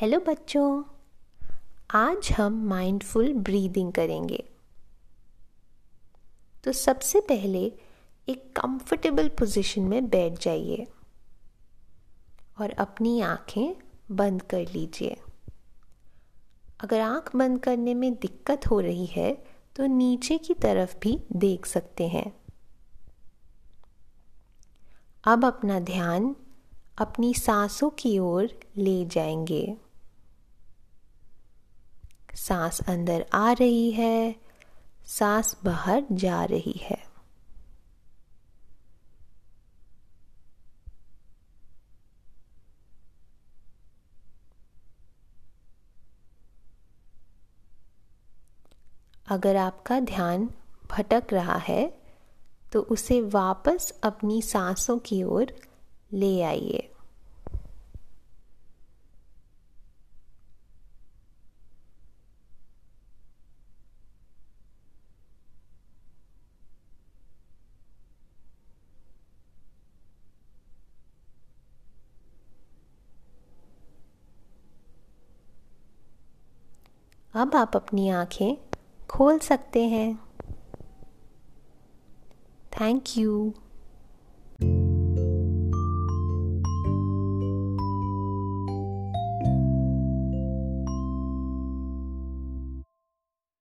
Hello बच्चों। आज हम माइंडफुल ब्रीदिंग करेंगे। तो सबसे पहले एक कंफर्टेबल पोजीशन में बैठ जाइए और अपनी आँखें बंद कर लीजिए। अगर आँख बंद करने में दिक्कत हो रही है तो नीचे की तरफ़ भी देख सकते हैं। अब अपना ध्यान अपनी सांसों की ओर ले जाएँगे। सांस अंदर आ रही है, सांस बाहर जा रही है। अगर आपका ध्यान भटक रहा है तो उसे वापस अपनी सांसों की ओर ले आइए। अब आप अपनी आँखें खोल सकते हैं। Thank you